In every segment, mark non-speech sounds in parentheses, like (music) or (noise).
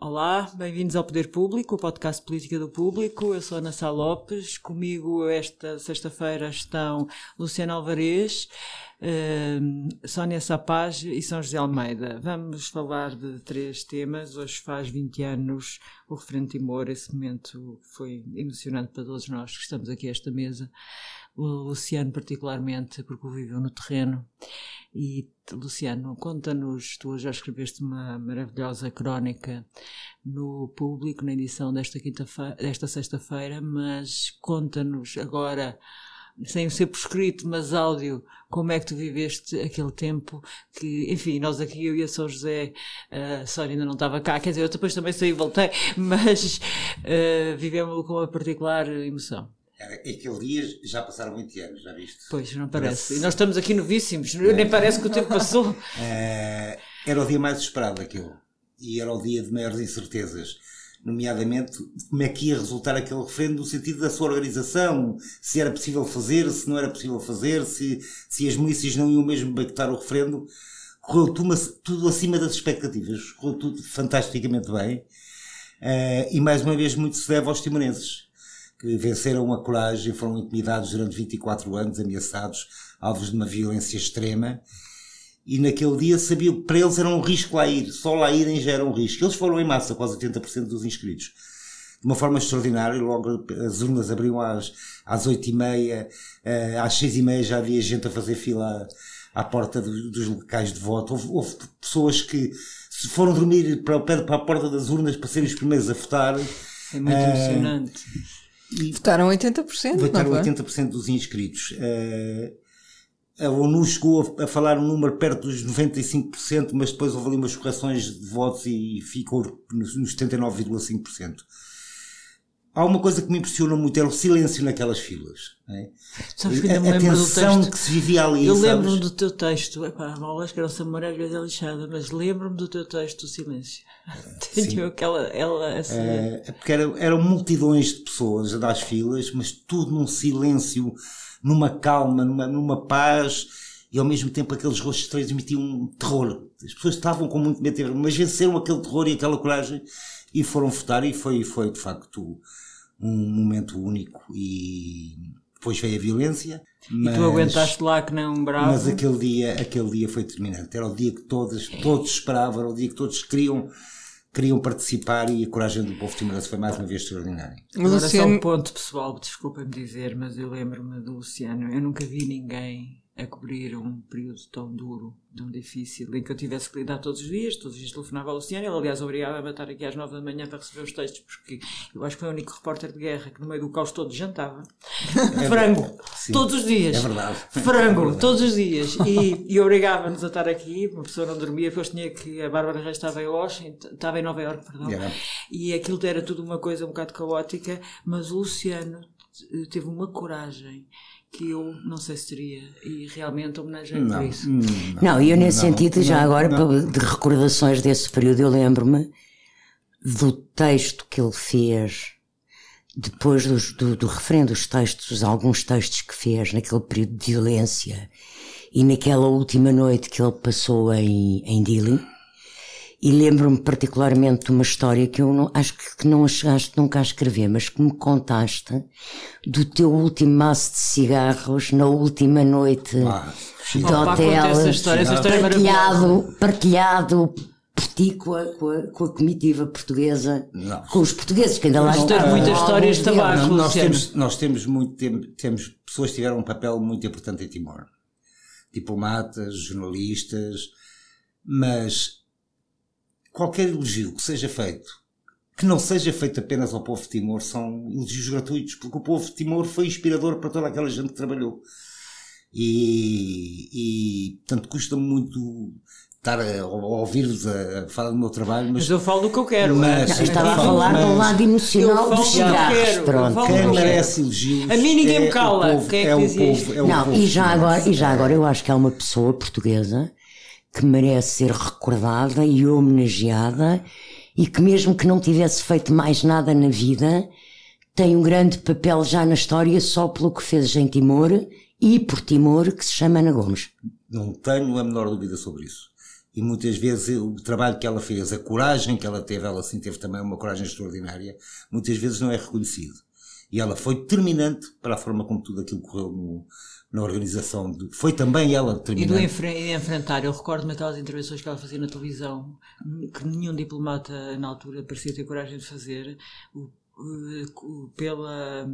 Olá, bem-vindos ao Poder Público, o podcast Política do Público. Eu sou Ana Sá Lopes. Comigo esta sexta-feira estão Luciano Alvarez uh, Sónia Sapaz e São José Almeida. Vamos falar de três temas. Hoje faz 20 anos o referendo Timor. Esse momento foi emocionante para todos nós que estamos aqui a esta mesa. O Luciano, particularmente, porque o viveu no terreno. E, Luciano, conta-nos, tu já escreveste uma maravilhosa crónica no público, na edição desta, desta sexta-feira, mas conta-nos agora sem ser por escrito, mas áudio, como é que tu viveste aquele tempo que, enfim, nós aqui, eu e a São José, a Sónia ainda não estava cá, quer dizer, eu depois também saí e voltei, (laughs) mas uh, vivemos com uma particular emoção. Aquele dia já passaram 20 anos, já viste? Pois, não parece. E nós estamos aqui novíssimos, é. nem parece que o tempo passou. É, (laughs) era o dia mais esperado aquilo. E era o dia de maiores incertezas nomeadamente como é que ia resultar aquele referendo no sentido da sua organização, se era possível fazer, se não era possível fazer, se, se as milícias não iam mesmo boicotar o referendo. Correu tudo, tudo acima das expectativas, correu tudo fantasticamente bem. Uh, e mais uma vez muito se deve aos timorenses, que venceram a coragem, foram intimidados durante 24 anos, ameaçados, alvos de uma violência extrema, e naquele dia sabiam que para eles era um risco lá ir, só lá irem já era um risco. Eles foram em massa, quase 80% dos inscritos. De uma forma extraordinária, logo as urnas abriam às, às 8h30, eh, às 6h30 já havia gente a fazer fila à, à porta do, dos locais de voto. Houve, houve, pessoas que se foram dormir para, para a porta das urnas para serem os primeiros a votar. É muito uh, emocionante. E votaram 80%. Votaram 80% dos inscritos. Uh, a ONU chegou a, falar um número perto dos 95%, mas depois houve ali umas correções de votos e ficou nos 79,5%. Há uma coisa que me impressiona muito, era o silêncio naquelas filas. É? Sabes que a, a tensão que se vivia ali. Eu lembro-me do teu texto, epá, a acho que era uma maravilha lixada, mas lembro-me do teu texto, o silêncio. (laughs) Tenho aquela, ela, essa... é, é porque era, eram multidões de pessoas a dar as filas, mas tudo num silêncio numa calma, numa, numa paz, e ao mesmo tempo aqueles rostos transmitiam um terror. As pessoas estavam com muito medo, mas venceram aquele terror e aquela coragem e foram votar e foi, foi de facto um momento único e depois veio a violência. Mas, e tu aguentaste lá que não bravo. Mas aquele dia, aquele dia foi determinante. Era o dia que todos, todos esperavam, era o dia que todos queriam queriam participar e a coragem do povo timorense foi mais uma vez extraordinária. Agora Luciano... só um ponto pessoal, desculpa-me dizer, mas eu lembro-me do Luciano, eu nunca vi ninguém a cobrir um período tão duro, tão difícil, em que eu tivesse que lidar todos os dias, todos os dias telefonava ao Luciano, ele aliás obrigava a estar aqui às nove da manhã para receber os textos, porque eu acho que foi o único repórter de guerra que no meio do caos todo jantava. É (laughs) Frango, sim, todos os dias. É verdade. Frango, é verdade. todos os dias. E, e obrigava-nos a estar aqui, uma pessoa não dormia, depois tinha que, a Bárbara Reis estava em Washington, estava em Nova York, perdão, yeah. e aquilo era tudo uma coisa um bocado caótica, mas o Luciano teve uma coragem que eu não sei se teria e realmente homenagem por isso. Não, não e eu nesse não, sentido, já agora, de recordações desse período, eu lembro-me do texto que ele fez depois do, do, do referendo, os textos, alguns textos que fez naquele período de violência e naquela última noite que ele passou em, em Dili e lembro-me particularmente de uma história que eu não, acho que não chegaste nunca a escrever, mas que me contaste do teu último maço de cigarros na última noite ah, do hotel. Essa história, essa história é partilhado, partilhado por ti com a, com a, com a comitiva portuguesa, não. com os portugueses que ainda lá estão. Temos muitas histórias de tabaco. Nós temos, nós temos muito tempo, temos pessoas que tiveram um papel muito importante em Timor. Diplomatas, jornalistas, mas qualquer elogio que seja feito, que não seja feito apenas ao povo de Timor, são elogios gratuitos, porque o povo de Timor foi inspirador para toda aquela gente que trabalhou. E, e portanto, custa-me muito estar a, a ouvir-vos a, falar do meu trabalho, mas, mas, eu falo do que eu quero. Mas, não, estava a falar do lado emocional dos cigarros. Pronto. Quem merece elogios. A mim ninguém é me cala. Povo, Quem é, é que diz povo, é não, povo e já, agora, e já agora eu acho que há uma pessoa portuguesa que merece ser recordada e homenageada e que mesmo que não tivesse feito mais nada na vida, tem um grande papel já na história só pelo que fez em Timor e por Timor, que se chama Ana Gomes. Não tenho a menor dúvida sobre isso. E muitas vezes o trabalho que ela fez, a coragem que ela teve, ela sim teve também uma coragem extraordinária, muitas vezes não é reconhecido. E ela foi determinante para a forma como tudo aquilo correu no, na organização. De, foi também ela determinante. E do enfre enfrentar, eu recordo-me aquelas intervenções que ela fazia na televisão, que nenhum diplomata na altura parecia ter coragem de fazer, o, o, pela,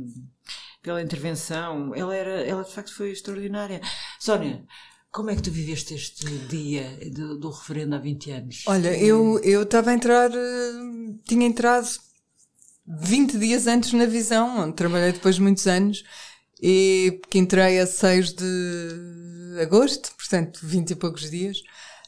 pela intervenção. Ela, era, ela de facto foi extraordinária. Sónia, como é que tu viveste este dia do, do referendo há 20 anos? Olha, eu estava a entrar, eh, tinha entrado 20 dias antes na visão, onde trabalhei depois de muitos anos, e que entrei a 6 de agosto, portanto 20 e poucos dias.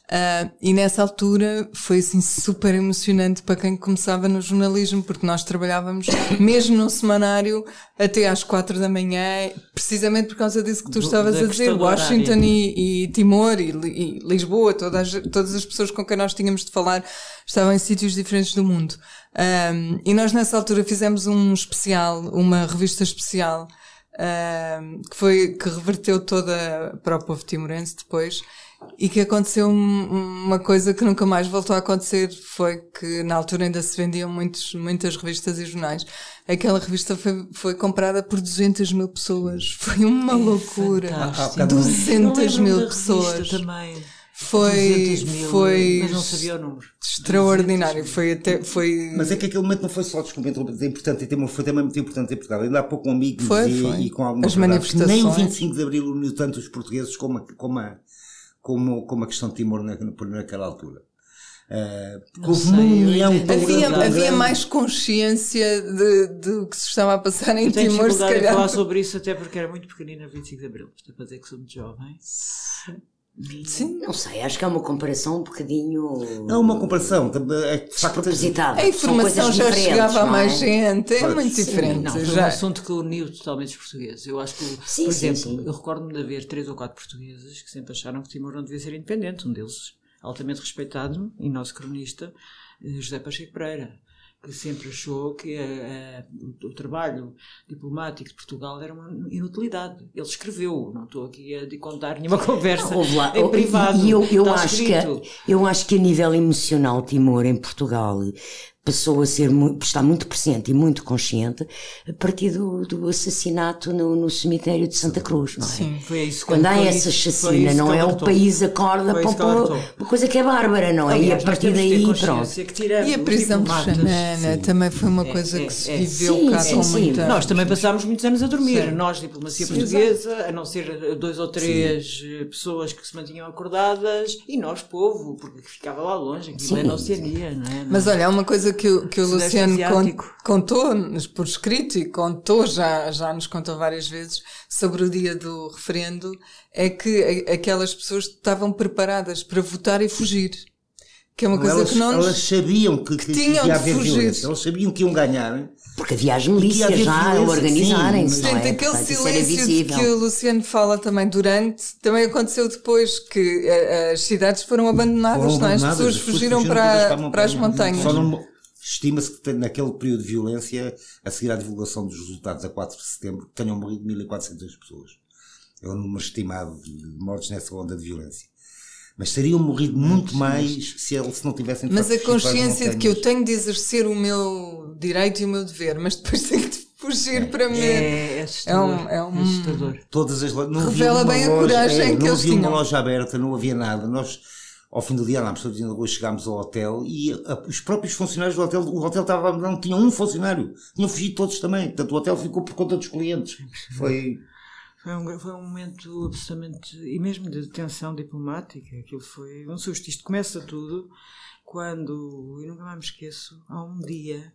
Uh, e nessa altura foi assim super emocionante para quem começava no jornalismo, porque nós trabalhávamos (coughs) mesmo no semanário até às quatro da manhã, precisamente por causa disso que tu estavas a dizer, Washington e, e, Timor e, e Lisboa, todas, todas as pessoas com quem nós tínhamos de falar estavam em sítios diferentes do mundo. Um, e nós nessa altura fizemos um especial, uma revista especial, um, que foi, que reverteu toda para o povo timorense depois, e que aconteceu uma coisa que nunca mais voltou a acontecer foi que na altura ainda se vendiam muitos, muitas revistas e jornais. Aquela revista foi, foi comprada por 200 mil pessoas. (laughs) Foi uma é loucura. Fantástico. 200 mil pessoas. Também. Foi, mil, foi mas não sabia o número. Extraordinário. Foi até, foi... Mas é que aquele momento não foi só, desculpa, é importante, foi também muito importante em Portugal. Ainda há pouco um amigo foi, dizia, foi. e com alguma As manifestações. nem o 25 de Abril uniu tanto os portugueses como a, como a, como, como a questão de Timor na, naquela altura. Uh, houve uma união havia, havia mais consciência de, de, que se estava a passar em Timor, se calhar. falar sobre isso até porque era muito pequenina 25 de Abril, para dizer que sou muito jovem. Sim. Não sei, acho que é uma comparação um bocadinho. Não, uma comparação. É, de facto, propositada. A informação já chegava a mais é? gente, é muito sim, diferente. Não, foi já. um assunto que uniu totalmente os portugueses. Eu acho que, sim, por sim, exemplo, eu recordo-me de haver três ou quatro portugueses que sempre acharam que Timor não devia ser independente. Um deles, altamente respeitado, e nosso cronista, eh, José Pacheco Pereira que sempre achou que a, a, o, o, trabalho diplomático de Portugal era uma inutilidade. Ele escreveu, não estou aqui a contar nenhuma conversa lá, em privado. E eu, eu, acho que, eu acho que a nível emocional, Timor, em Portugal, passou a ser está muito presente e muito consciente a partir do, do assassinato no, no, cemitério de Santa Cruz, não é? Sim, foi isso. Quando há essa chacina, não é? O país acorda para uma, uma coisa que é bárbara, não é? Aliás, e a partir daí, pronto. e a prisão de Xanana também foi uma é, coisa é, que se é, viveu sim, cá sim, com sim. muita... Nós também passámos muitos anos a dormir, sim. nós, diplomacia portuguesa, a não ser dois ou três pessoas que se mantinham acordadas, e nós, povo, porque ficava lá longe, aquilo é na Oceania, não é? Mas olha, é uma coisa que que, que o Luciano contou por escrito e contou, já, já nos contou várias vezes, sobre o dia do referendo, é que aquelas pessoas estavam preparadas para votar e fugir. Que é uma coisa elas, que não Elas sabiam que, que, que tinham que ia haver fugir. violência, elas sabiam que iam ganhar. Porque havia as milícias já a organizarem-se. Portanto, é? aquele Portanto, silêncio de que o Luciano fala também durante, também aconteceu depois que eh, as cidades foram abandonadas, foram abandonadas não é? as pessoas fugiram, fugiram para, para, para, as montanhas. Estima-se que naquele período de violência, a seguir à divulgação dos resultados a 4 de setembro, tenham morrido 1.400 pessoas. É o número estimado de mortes nessa onda de violência. Mas teriam morrido muito mais se, ele, se não tivessem Mas a consciência de que eu tenho de exercer o meu direito e o meu dever, mas depois (laughs) tenho de fugir é, para mim. É, é um, é um assustador. Todas as não Revela bem a coragem é, que eles tinham. Não havia uma loja aberta, não havia nada. Nós ao fim do dia, lá, pessoas de rua, chegámos ao hotel e a, os próprios funcionários do hotel, o hotel estava não tinha um funcionário, tinham fugido todos também. Portanto, o hotel ficou por conta dos clientes. Foi. Foi um, foi um momento absolutamente. e mesmo de tensão diplomática. Aquilo foi um susto. Isto começa tudo quando, e nunca mais me esqueço, há um dia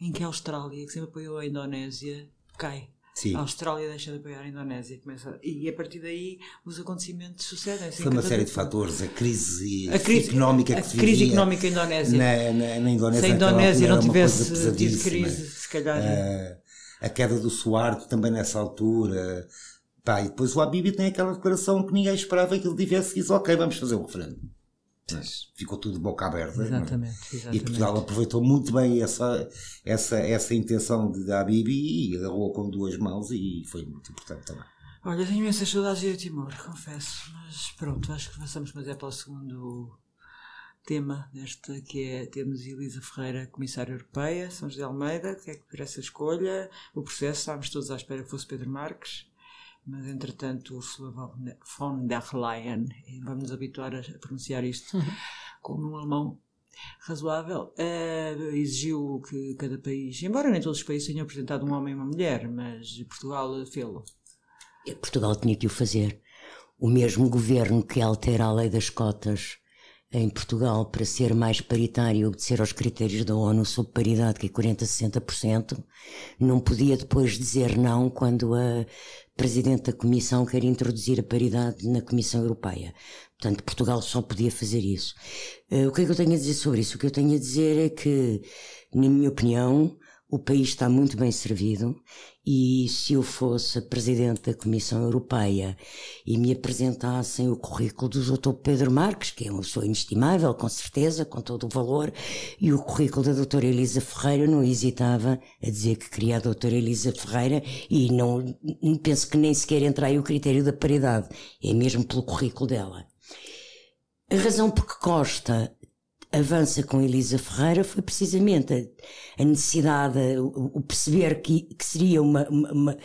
em que a Austrália, que sempre apoiou a Indonésia, cai. Sim. A Austrália deixa de apoiar a Indonésia começa, e a partir daí os acontecimentos sucedem. Foi uma série de fatores, a crise, a crise económica que a se crise económica Indonésia. Na, na, na Indonésia. Se a Indonésia não tivesse tido crise, se calhar. Uh, a queda do Suarto também nessa altura. Pá, e depois o Abibi tem aquela declaração que ninguém esperava que ele tivesse dito, ok, vamos fazer o referendo. Ficou tudo boca aberta. é? Exatamente, exatamente. E Portugal aproveitou muito bem essa, essa, essa intenção de da Bibi e agarrou com duas mãos e foi muito importante também. Olha, tenho imensas saudades de Timor, confesso. Mas pronto, acho que passamos mas é para o segundo tema desta, que é temos Elisa Ferreira, Comissária Europeia, São José Almeida, que é que por essa escolha, o processo, estávamos todos à espera que fosse Pedro Marques, mas entretanto Ursula von der Leyen, vamos nos habituar a pronunciar isto como um alemão razoável, eh, exigiu que cada país, embora nem todos os países tenham apresentado um homem e uma mulher, mas Portugal fê-lo. Portugal tinha que o fazer. O mesmo governo que altera a lei das cotas em Portugal para ser mais paritário e obedecer aos critérios da ONU sobre paridade, que é 40-60%, não podia depois dizer não quando a Presidente da Comissão quer introduzir a paridade na Comissão Europeia. Portanto, Portugal só podia fazer isso. Eh, o que é que eu tenho a dizer sobre isso? O que eu tenho a dizer é que, na minha opinião, o país está muito bem servido e se eu fosse Presidente da Comissão Europeia e me apresentassem o currículo do Dr. Pedro Marques, que é uma pessoa inestimável, com certeza, com todo o valor, e o currículo da Doutora Elisa Ferreira, não hesitava a dizer que queria a Doutora Elisa Ferreira e não penso que nem sequer entra aí o critério da paridade, é mesmo pelo currículo dela. A razão por que Costa avança com Elisa Ferreira foi precisamente a, necessidade, o, perceber que, que seria uma, uma,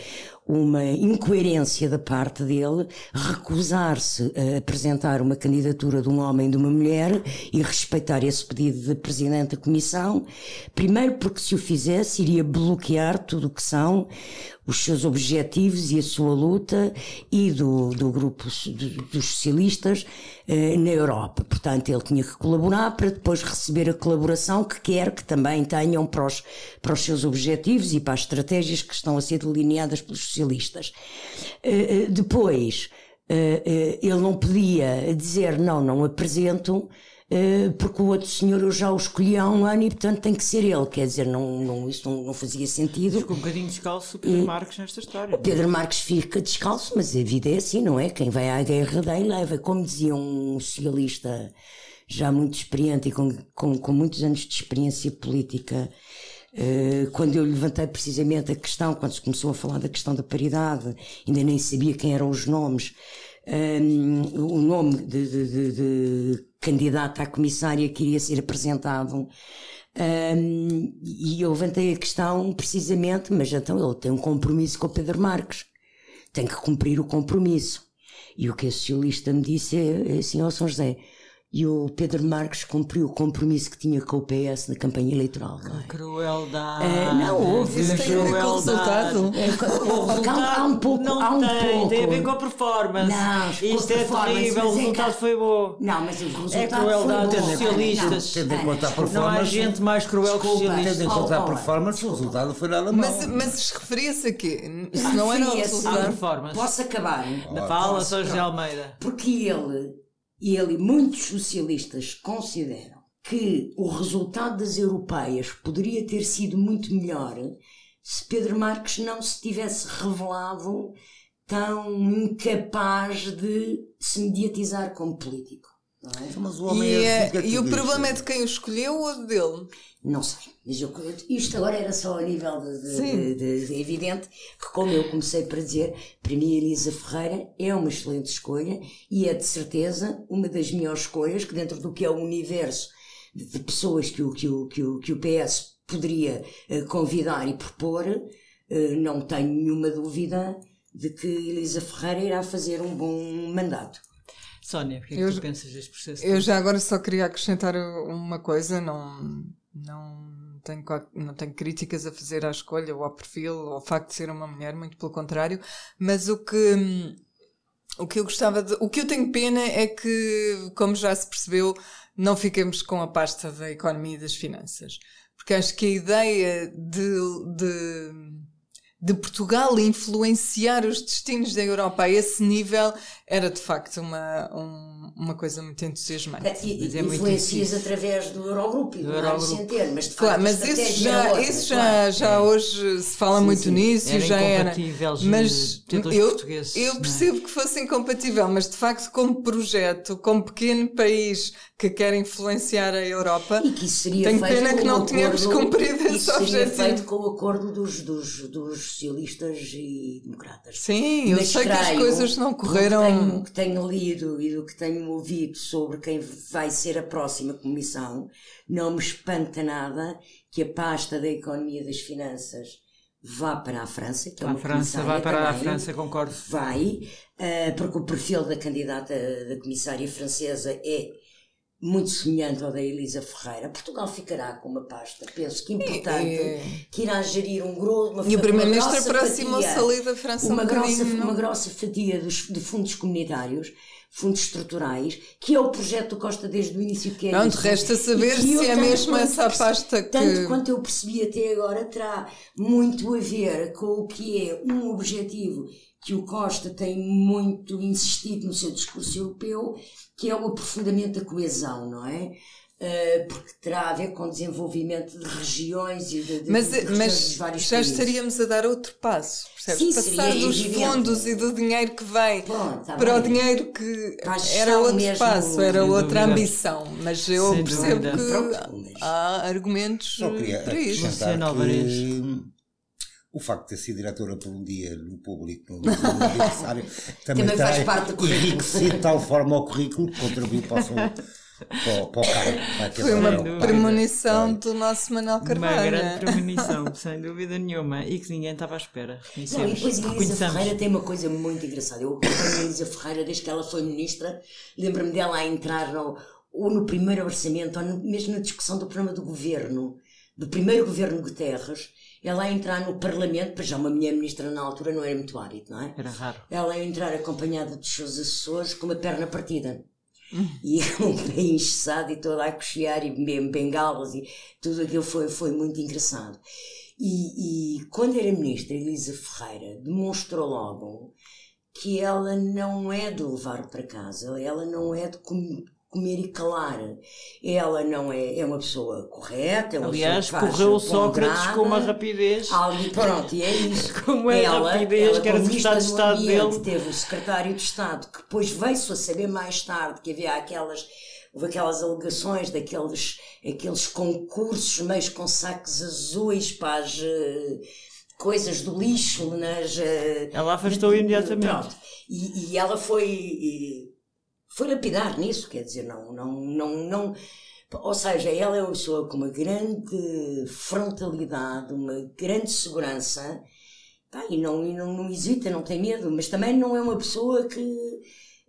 uma, incoerência da parte dele recusar-se a apresentar uma candidatura de um homem e de uma mulher e respeitar esse pedido de Presidente da Comissão, primeiro porque se o fizesse iria bloquear tudo o que são os seus objetivos e a sua luta e do, do grupo dos socialistas eh, na Europa. Portanto, ele tinha que colaborar para depois receber a colaboração que quer que também para os, para os seus objetivos e para as estratégias que estão a ser delineadas pelos socialistas. Eh, eh, depois, eh, ele não podia dizer não, não apresento porque o outro senhor eu já o escolhi há um ano e portanto tem que ser ele. Quer dizer, não, não, isso não, não fazia sentido. Ficou um bocadinho descalço o Pedro Marques nesta história. Pedro Marques fica descalço, mas a vida é assim, não é? Quem vai à guerra daí leva. Como dizia um socialista já muito experiente e com, com, com muitos anos de experiência política, Uh, quando eu levantei precisamente a questão, quando se começou a falar da questão da paridade, ainda nem sabia quem eram os nomes, um, o nome de, de, de, de candidata à comissária que iria ser apresentado. Um, e eu levantei a questão precisamente, mas então ele tem um compromisso com o Pedro Marques. Tem que cumprir o compromisso. E o que a socialista me disse é, é assim, ó oh, São José, e o Pedro Marques cumpriu o compromisso que tinha com o PS na campanha eleitoral. Não é? Crueldade. É, não houve. Isso tem a ver com o resultado. É, o resultado há um pouco. Não há um tem, pouco. tem a ver com a performance. Não, Isto é terrível, o resultado é que... foi bom. Não, mas o resultado é crueldade foi bom. socialistas. Tendo em conta a performance. Não há gente mais cruel que os socialistas. Tendo em conta a performance, o resultado foi nada mal. Mas, mas referia-se a quê? Isso não era o resultado. performance. Posso acabar? Fala, São José Almeida. Porque ele e ele muitos socialistas consideram que o resultado das europeias poderia ter sido muito melhor se Pedro Marques não se tivesse revelado tão incapaz de se mediatizar como político. É? Então, mas o homem e, é e o problema é de quem o escolheu ou dele? Não sei. Mas eu, isto agora era só a nível de, de, de, de, evidente que, como eu comecei para dizer, para mim Elisa Ferreira é uma excelente escolha e é de certeza uma das melhores escolhas que dentro do que é o universo de pessoas que o, que o, que o, que o PS poderia uh, convidar e propor, uh, não tenho nenhuma dúvida de que Elisa Ferreira irá fazer um bom mandato. Sónia, o que é que eu, tu pensas deste processo? Eu já agora só queria acrescentar uma coisa, não, não, tenho, não tenho críticas a fazer à escolha ou ao perfil ou ao facto de ser uma mulher, muito pelo contrário, mas o que, o que eu gostava de, o que eu tenho pena é que, como já se percebeu, não fiquemos com a pasta da economia e das finanças. Porque acho que a ideia de, de de Portugal influenciar os destinos da Europa a esse nível era de facto uma, um, uma coisa muito entusiasmante. É, e, é influencias através do Eurogrupo e do, do Centeno, mas de claro, mas isso já, outra, isso já, claro. já é. hoje se fala sim, muito sim. nisso era já era. Mas eu, eu é? percebo é? que fosse incompatível, mas de facto, como projeto, como pequeno país que quer influenciar a Europa, e que isso seria tenho feito pena que não tínhamos cumprido esse objetivo. seria feito com o acordo dos, dos, dos socialistas e democratas. Sim, eu mas sei que as coisas não correram do que tenho lido e do que tenho ouvido sobre quem vai ser a próxima comissão, não me espanta nada que a pasta da economia e das finanças vá para a França, que é uma França vai para também, a França, concordo. Vai, uh, porque o perfil da candidata da comissária francesa é muito semelhante ao da Elisa Ferreira. Portugal ficará com uma pasta, penso que importante, é. que irá gerir um grosso. Uma, e o Primeiro-Ministro aproximou-se ali da França uma um grossa, uma grossa fatia dos, de fundos comunitários fundos estruturais, que é o projeto do Costa desde o início que é isso. resta saber se é mesmo essa pasta que... Tanto quanto eu percebi até agora, terá muito a ver com o que é um objetivo que o Costa tem muito insistido no seu discurso europeu, que é o aprofundamento da coesão, não é? Uh, porque terá a ver com o desenvolvimento de regiões e de, de, mas, de mas de vários já países. estaríamos a dar outro passo, percebes? Sim, Passar dos evidente. fundos e do dinheiro que vem Bom, tá para bem. o dinheiro que era outro mesmo, passo, era outra ambição. Mas eu Sem percebo dúvida. que Pronto, mas- há argumentos Só queria para isso. O facto de ter sido diretora por um dia no público no, no aniversário (laughs) também, Também faz terá parte do currículo. enriquecido de tal forma o currículo que contribui para o, seu, para, o- para o ter Foi uma premonição do nosso Manuel Uma Carvalho. grande premonição, (laughs) sem dúvida nenhuma, e que ninguém estava à espera. Não, e depois a Elisa. Ferreira tem uma coisa muito engraçada. Eu acompanho a Elisa Ferreira desde que ela foi ministra. Lembro-me dela a entrar no, ou no primeiro orçamento, ou no- mesmo na discussão do programa do governo, do primeiro governo Guterres. Ela a entrar no Parlamento, pois já uma mulher ministra na altura não era muito hábito, não é? Era raro. Ela a entrar acompanhada dos seus assessores com uma perna partida. E (laughs) um pé engessado e toda a cochear e bengalas e tudo aquilo foi, foi muito engraçado. E, e quando era ministra, Elisa Ferreira demonstrou logo que ela não é de levar para casa, ela não é de comer e calar. Ela não é, é uma pessoa correta, é uma Aliás, pessoa que correu o Sócrates com uma rapidez. Ali, pronto, e é (laughs) isso. Como é a rapidez que era secretário de Estado Ambiente, dele. Teve o secretário de Estado, que depois veio-se a saber mais tarde que havia aquelas, houve aquelas alegações daqueles aqueles concursos meios com sacos azuis para as eh, coisas do lixo nas. eh, Ela afastou imediatamente. Pronto. E, e ela foi. eh, foi lapidar nisso, quer dizer, não, não, não, não. Ou seja, ela é uma pessoa com uma grande frontalidade, uma grande segurança, pá, e, não, e não, não hesita, não tem medo, mas também não é uma pessoa que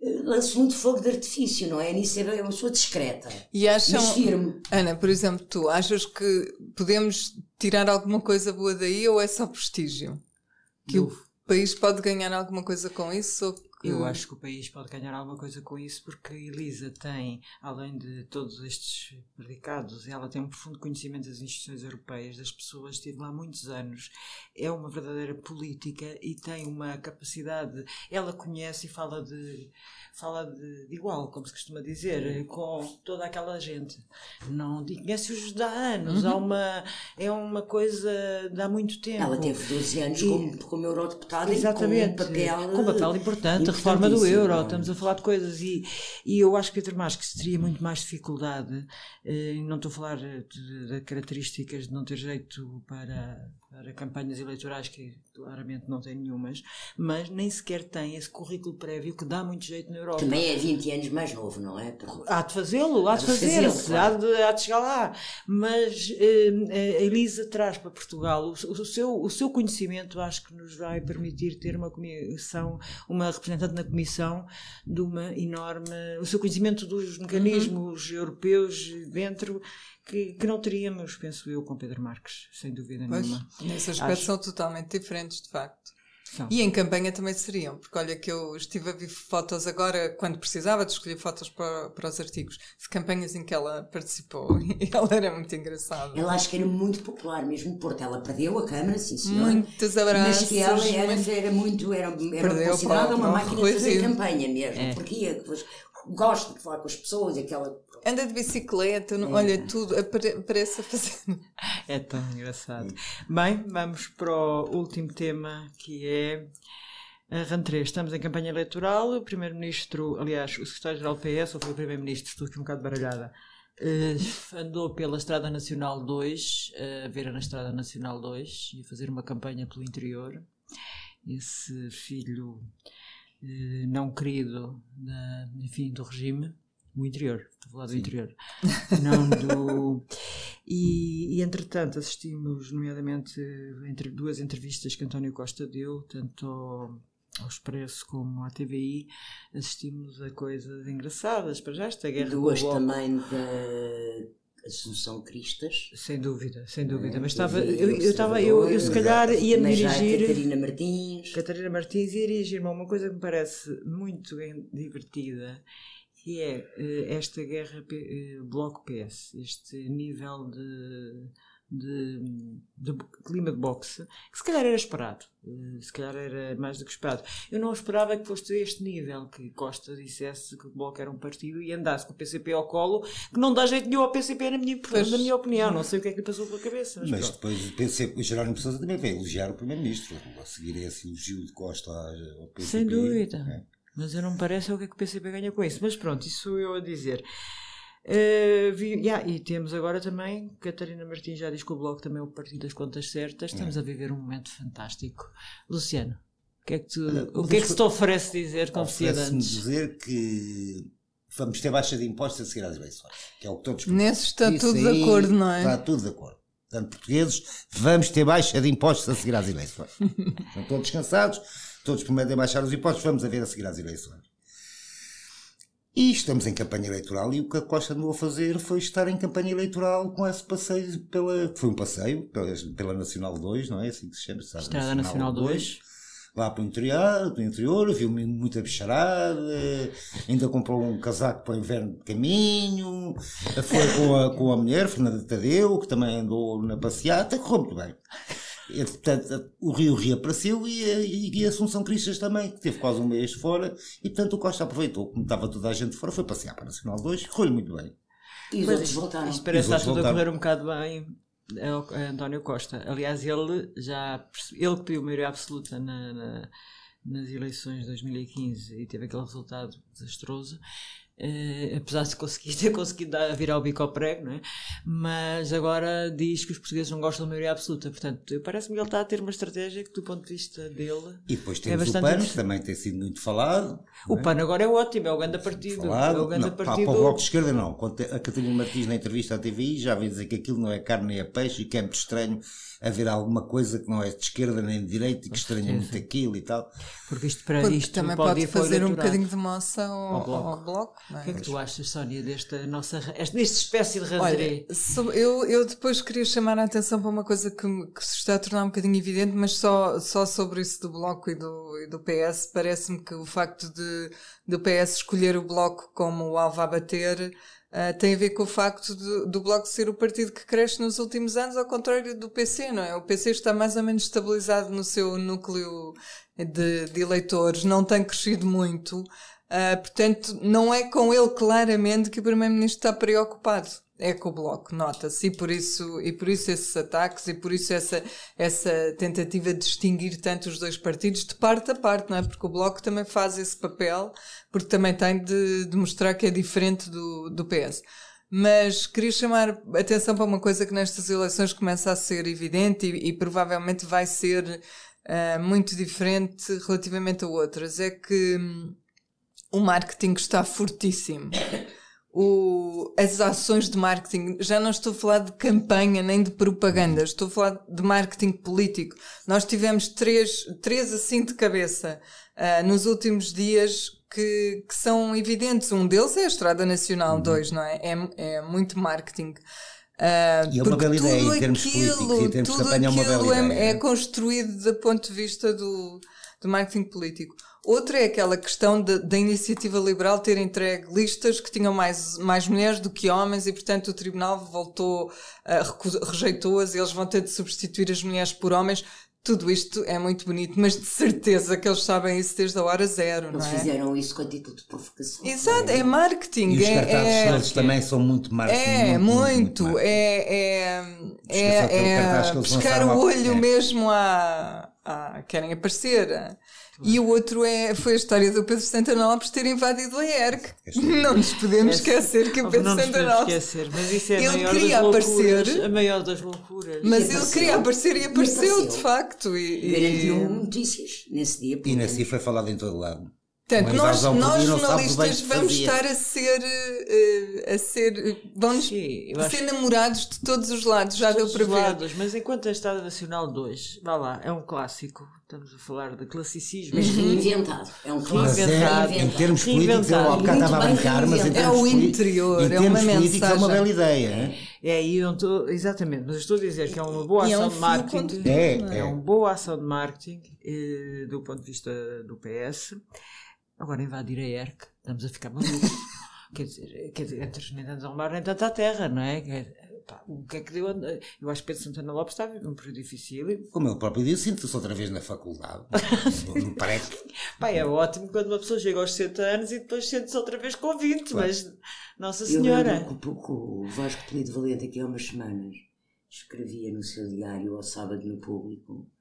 eh, lança muito fogo de artifício, não é? Nisso é uma pessoa discreta, E acham, mas firme. Ana, por exemplo, tu achas que podemos tirar alguma coisa boa daí ou é só prestígio? Que o país pode ganhar alguma coisa com isso? Ou Eu acho que o país pode ganhar alguma coisa com isso porque a Elisa tem, além de todos estes predicados, ela tem um profundo conhecimento das instituições europeias, das pessoas, esteve lá muitos anos, é uma verdadeira política e tem uma capacidade, ela conhece e fala de, fala de, de igual, como se costuma dizer, com toda aquela gente. Não e conhece-os há anos, há uma, é uma coisa de há muito tempo. Ela teve 12 anos E- como, como eurodeputada Exatamente, e com um papel, com um papel importante, a reforma do euro, não é? estamos a falar de coisas e, e eu acho que Pedro Marques teria muito mais dificuldade, eh, não estou a falar de, de características de não ter jeito para, para campanhas eleitorais, que claramente não tem nenhumas, mas nem sequer tem esse currículo prévio que dá muito jeito na Europa. Também é 20 anos mais novo, não é? Há de fazê-lo, há de fazer-se, fazê-lo, há, claro. de, há de chegar lá. Mas eh, a Elisa traz para Portugal o, o seu, o seu conhecimento, acho que nos vai permitir ter uma comissão, uma representante na comissão de uma enorme. o seu conhecimento dos mecanismos Uhum. europeus dentro. Que, que não teríamos, penso eu, com Pedro Marques, sem dúvida Pois, nenhuma. nesse aspecto Acho- são totalmente diferentes, de facto. São. E em campanha também seriam, porque olha que eu estive a ver fotos agora, quando precisava de escolher fotos para, para os artigos, de campanhas em que ela participou (laughs) e ela era muito engraçada. Ela acho que era muito popular mesmo Porto. Ela perdeu a câmara, sim senhor. Muitos abraços. Mas que ela era muito, era, muito, era, era considerada uma máquina de fazer campanha mesmo, é. porque gosta de falar com as pessoas, aquela anda de bicicleta, não, olha, tudo aparece a fazer. É tão engraçado. Bem, vamos para o último tema que é a RAN3. Estamos em campanha eleitoral. O Primeiro-Ministro, aliás, o Secretário-Geral do PS, ou foi o Primeiro-Ministro, estou aqui um bocado baralhada, uh, andou pela Estrada Nacional 2, uh, a ver na Estrada Nacional 2 e a fazer uma campanha pelo interior. Esse filho uh, não querido, da, enfim, do regime o interior, estou a falar do Sim. interior, não do. (laughs) E, e, entretanto assistimos, nomeadamente, entre duas entrevistas que António Costa deu, tanto ao, ao Expresso como à TVI, assistimos a coisas engraçadas para já esta guerra. Duas também da. Assunção Cristas. Sem dúvida, sem dúvida. É, mas estava, eu, eu, estava, eu, eu se calhar ia me dirigir. Catarina Martins. Catarina Martins ia dirigir-me a uma coisa que me parece muito divertida que é uh, esta guerra uh, Bloco-PS, este nível de, de, de, clima de boxe, que se calhar era esperado, uh, se calhar era mais do que esperado. Eu não esperava que fosse este nível, que Costa dissesse que o Bloco era um partido e andasse com o PCP ao colo, que não dá jeito nenhum ao PCP, na minha, na minha opinião. Não sei o que é que lhe passou pela cabeça. Mas, mas depois o PCP, o Jerónimo Sousa também veio elogiar o Primeiro-Ministro, a seguir esse elogio de Costa ao PCP. Sem dúvida. É. Mas eu não me parece o que é que o PCP ganha com isso. Mas pronto, isso eu a dizer. Uh, vi, yeah, e temos agora também, Catarina Martins já diz que o Bloco também é o partido das contas certas. Estamos é. a viver um momento fantástico. Luciano, o que é que, tu, o que, é que se te oferece dizer com Oferece-me dizer que vamos ter baixa de impostos a seguir às eleições, que é o que todos Nesse está Isso tudo de acordo, não é? Está tudo de acordo. Portanto, portugueses, vamos ter baixa de impostos a seguir às eleições. (laughs) Estão todos cansados todos prometem baixar os impostos, vamos a ver a seguir às eleições. E estamos em campanha eleitoral e o que a Costa andou a fazer foi estar em campanha eleitoral com esse passeio pela. Foi um passeio pela, pela Nacional 2, não é? Assim que se chama. Sabe? Estrada Nacional, Nacional 2. 2 lá para o interior, do interior, viu muita bicharada, ainda comprou um casaco para o inverno de caminho, foi com a, com a mulher, Fernanda Tadeu, que também andou na passeata, correu muito bem. E, portanto, o Rio reapareceu e, e, e a Assunção Cristas também, que teve quase um mês fora, e portanto o Costa aproveitou, como estava toda a gente fora, foi passear para a Nacional 2, correu muito bem. E os outros voltaram. Isto parece estar tudo a correr um bocado bem a António Costa. Aliás, ele já ele que pediu maioria absoluta na, na, nas eleições de 2015 e teve aquele resultado desastroso. Uh, apesar de conseguir, (laughs) ter conseguido dar, virar o bico ao prego, não é? mas agora diz que os portugueses não gostam da maioria absoluta. Portanto, parece-me que ele está a ter uma estratégia que, do ponto de vista dele. E depois é temos é o PAN, que também tem sido muito falado. O é? PAN agora é ótimo, é o grande partido. Falado. É o grande não, partido. Para, o Bloco de Esquerda, não. A Catarina Martins, na entrevista à TVI, já veio dizer que aquilo não é carne nem é peixe e que é muito estranho haver alguma coisa que não é de esquerda nem de direita e que estranha muito aquilo e tal. Porque isto para Porque isto também pode, fazer um bocadinho de moça ao, ao bloco. Ao bloco é? O que é que tu achas, Sónia, desta nossa desta espécie de randré? eu, eu depois queria chamar a atenção para uma coisa que, que, se está a tornar um bocadinho evidente, mas só, só sobre isso do bloco e do, e do PS, parece-me que o facto de do PS escolher o bloco como o alvo a bater Uh, tem a ver com o facto de, do Bloco ser o partido que cresce nos últimos anos, ao contrário do PC, não é? O PC está mais ou menos estabilizado no seu núcleo de, de eleitores, não tem crescido muito, uh, portanto, não é com ele claramente que o Primeiro-Ministro está preocupado é com o Bloco, nota-se, e por isso, e por isso esses ataques, e por isso essa, essa tentativa de distinguir tanto os dois partidos de parte a parte, não é? Porque o Bloco também faz esse papel, porque também tem de, de mostrar que é diferente do, do PS. Mas queria chamar atenção para uma coisa que nestas eleições começa a ser evidente e, e provavelmente vai ser uh, muito diferente relativamente a outras. É que hum, o marketing está fortíssimo o, as ações de marketing. Já não estou a falar de campanha nem de propaganda, estou a falar de marketing político. Nós tivemos três, três assim de cabeça uh, nos últimos dias que, que, são evidentes. Um deles é a Estrada Nacional 2, uhum. não é? é? É muito marketing. Uh, e é uma bela ideia em termos aquilo, políticos, em termos de campanha é uma bela ideia. É, é construído do ponto de vista do, do marketing político. Outra é aquela questão da iniciativa liberal ter entregue listas que tinham mais, mais mulheres do que homens e, portanto, o tribunal voltou, uh, rejeitou-as e eles vão ter de substituir as mulheres por homens. Tudo isto é muito bonito, mas de certeza que eles sabem isso desde a hora zero, eles não é? fizeram isso com a título de provocação. Exato, é marketing. E os é, cartazes é, também são muito marketing. É, muito. muito, muito é, é, é, é pescar o olho é. mesmo a, a... Querem aparecer. A, e o outro é, foi a história do Pedro Santana Lopes ter invadido a ERC. Não nos podemos esquecer que o Pedro Santana Lopes. esquecer, mas isso é ele maior queria aparecer. A maior das loucuras. Mas ele queria aparecer e apareceu, e apareceu. de facto. E, Garantiu notícias nesse dia. E nesse dia foi falado em todo lado. Portanto, nós, nós jornalistas vamos estar a ser, uh, a ser, vamos Sim, ser namorados de todos os lados, já deu para ver. Lados, mas enquanto a Estado Nacional 2, vá lá, é um clássico, estamos a falar de classicismo. Mas reinventado, é um clássico. Reinventado. É, em termos políticos, eu ao bocado estava a brincar, mas em termos, é o interior, em termos é uma políticos mensagem. é uma bela ideia. É, é aí onde estou, exatamente, mas estou a dizer que é uma boa ação é um de marketing. É, é. é uma boa ação de marketing eh, do ponto de vista do PS Agora invadir a ERC, estamos a ficar malucos. (laughs) quer dizer, quer dizer, entre nem tanto ao mar nem tanto à terra, não é? Pá, o que é que deu? Eu acho que Pedro Santana Lopes está um período difícil. Como ele próprio disse, sinto-se outra vez na faculdade. (laughs) não parece. Pá, é ótimo quando uma pessoa chega aos 60 anos e depois sente-se outra vez com 20, claro. mas Nossa Senhora. Eu lembro que o Vasco Polido Valente, aqui há umas semanas, escrevia no seu diário ao sábado no público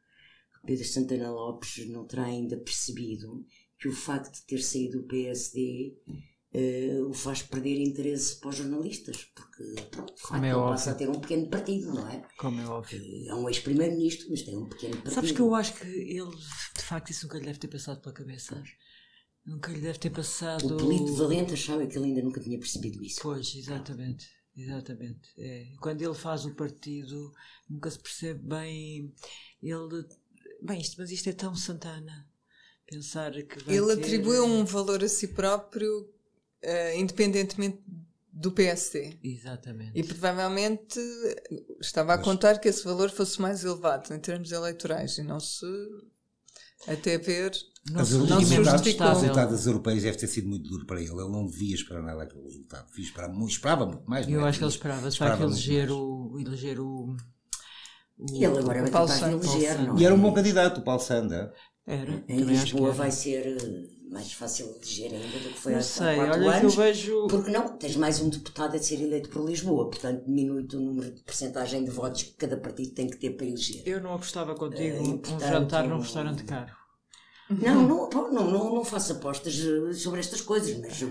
que Pedro Santana Lopes não terá ainda percebido que o facto de ter saído do PSD uh, eh, o faz perder interesse para os jornalistas, porque pronto, facto, é passa a ter um pequeno partido, não é? Como é óbvio. Uh, é um ex-primeiro-ministro, mas tem um pequeno partido. Sabes que eu acho que ele, de facto, isso nunca lhe deve ter passado pela cabeça. Nunca lhe deve ter passado. O Polito Valente achava que ele ainda nunca tinha percebido isso. Pois, exatamente. Exatamente. É. Quando ele faz o partido, nunca se percebe bem. Ele. Bem, isto, mas isto é tão Santana pensar que ele ter... atribuiu um valor a si próprio uh, independentemente do PSD. Exatamente. E provavelmente estava a Mas... contar que esse valor fosse mais elevado em termos eleitorais e não se até ver não, As, não os resultados europeios deve ter sido muito duro para ele. Ele não devia esperar nada aquele resultado. Devia esperar, esperava muito mais. Eu é? acho que ele esperava. Esperava que eleger o, eleger o, o. E ele agora vai tentar eleger, E era um bom candidato, o Paulo Sanda. Era. Em Lisboa vai ser eh, mais fácil de eleger ainda do que foi não há sei, quatro olha anos. Que eu vejo... Porque não, tens mais um deputado a ser eleito por Lisboa, portanto diminui o número de percentagem de votos que cada partido tem que ter para eleger. Eu não apostava contigo uh, portanto, um jantar num restaurante caro. Não, não, não, não, não faço apostas eh, sobre estas coisas, mas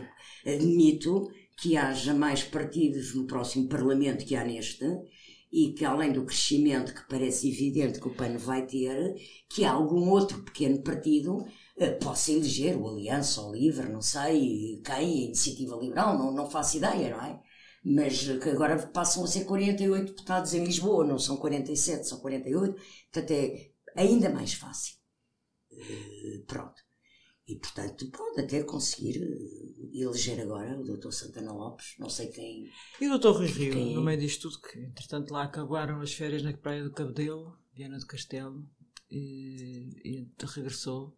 admito que haja mais partidos no próximo Parlamento que há neste e que além do crescimento que parece evidente que o PAN vai ter, que algum outro pequeno partido eh, possa eleger o Aliança, o Livre, não sei, quem, a Iniciativa Liberal, não, não faço ideia, não é? Mas que agora passam a ser 48 deputados em Lisboa, não são 47, são 48, portanto é ainda mais fácil. Uh, pronto. E, portanto, pode até conseguir eh, eleger agora o Dr. Santana Lopes, não sei quem. E o Dr. Rui Rio, quem... no meio disto tudo, que entretanto lá acabaram as férias na Praia do Cabedelo, Viana do Castelo, e, e regressou.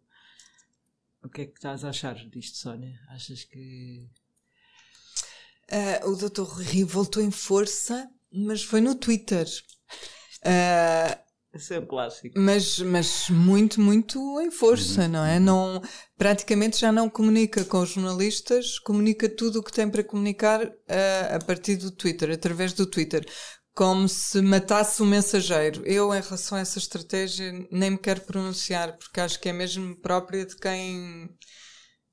O que é que estás a achar disto, Sónia? Achas que. Uh, o Dr. Rui Rio voltou em força, mas foi no Twitter. Uh, esse é um clássico. Mas, mas muito, muito em força, uhum. não é? Não, praticamente já não comunica com os jornalistas, comunica tudo o que tem para comunicar a, a partir do Twitter, através do Twitter. Como se matasse o mensageiro. Eu, em relação a essa estratégia, nem me quero pronunciar, porque acho que é mesmo própria de quem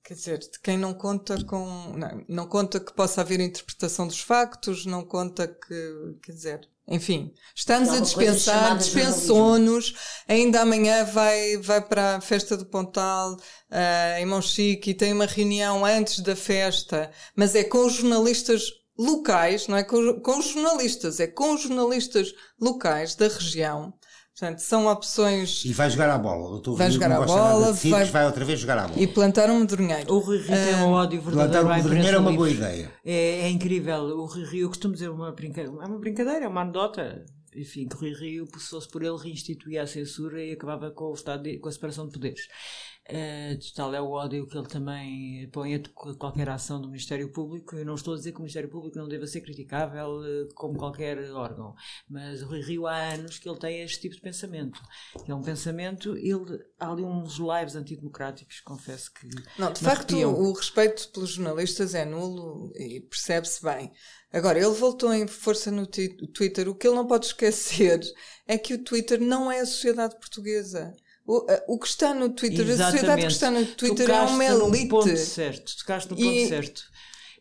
quer dizer, de quem não conta com. Não, não, conta que possa haver interpretação dos factos, não conta que. Quer dizer, enfim, está-nos a dispensar, dispensou-nos. Ainda amanhã vai, vai para a festa do Pontal, uh, em Monchique, e tem uma reunião antes da festa, mas é com os jornalistas locais, não é com, com os jornalistas, é com os jornalistas locais da região. Portanto, são opções. E vai jogar a bola. O vai jogar a bola, vai... vai outra vez jogar a bola. E plantar um medronheiro. O Rui Rio tem um ódio verdadeiro. Plantar um medronheiro é uma boa ideia. É, é incrível. O Rui Rio, eu costumo dizer uma brincadeira. É uma brincadeira, é uma anedota. enfim, que Rui Rio, se fosse por ele, reinstituía a censura e acabava com o Estado, de, com a separação de poderes. Uh, tal é o ódio que ele também põe a qualquer ação do Ministério Público. Eu não estou a dizer que o Ministério Público não deva ser criticável uh, como qualquer órgão, mas Rui Rio há anos que ele tem este tipo de pensamento. É um pensamento, ele, há ali uns lives antidemocráticos, confesso que. Não, de facto, o respeito pelos jornalistas é nulo e percebe-se bem. Agora, ele voltou em força no Twitter. O que ele não pode (laughs) esquecer é que o Twitter não é a sociedade portuguesa. O, o que está no Twitter, Exatamente. a sociedade que está no Twitter é uma elite. ponto certo, tocaste no ponto e, certo.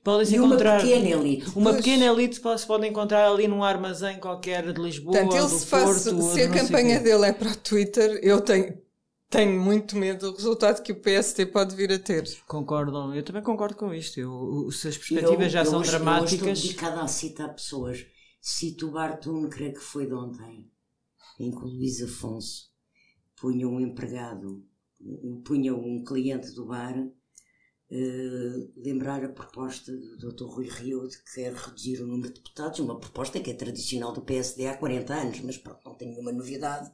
Podem encontrar uma pequena elite. Uma pois. pequena elite se pode encontrar ali num armazém qualquer de Lisboa. Portanto, ele do se, faz, Porto, se a campanha dele é para o Twitter, eu tenho, tenho muito medo do resultado que o PST pode vir a ter. Concordam? Eu também concordo com isto. Eu, se as perspectivas eu, já eu são hoje, dramáticas. Eu estou dedicada a citar pessoas. Cito o Bartum, creio que foi de ontem, em que o Luís Afonso punha um empregado, punha um cliente do bar uh, lembrar a proposta do Dr. Rui Rio de que quer reduzir o número de deputados, uma proposta que é tradicional do PSD há 40 anos, mas pronto, não tem nenhuma novidade,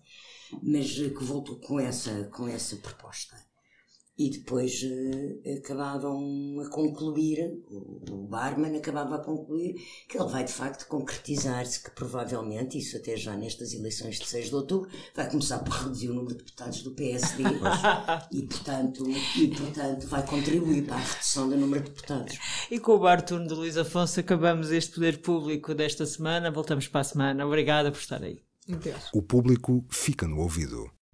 mas que voltou com essa, com essa proposta e depois uh, acabavam a concluir, o, o, barman acabava a concluir que ele vai de facto concretizar-se, que provavelmente, isso até já nestas eleições de 6 de outubro, vai começar por reduzir o número de deputados do PSD e, portanto, e portanto vai contribuir para a redução do número de deputados. E com o bar turno de Luís Afonso acabamos este poder público desta semana, voltamos para a semana. Obrigada por estar aí. Deus. O público fica no ouvido.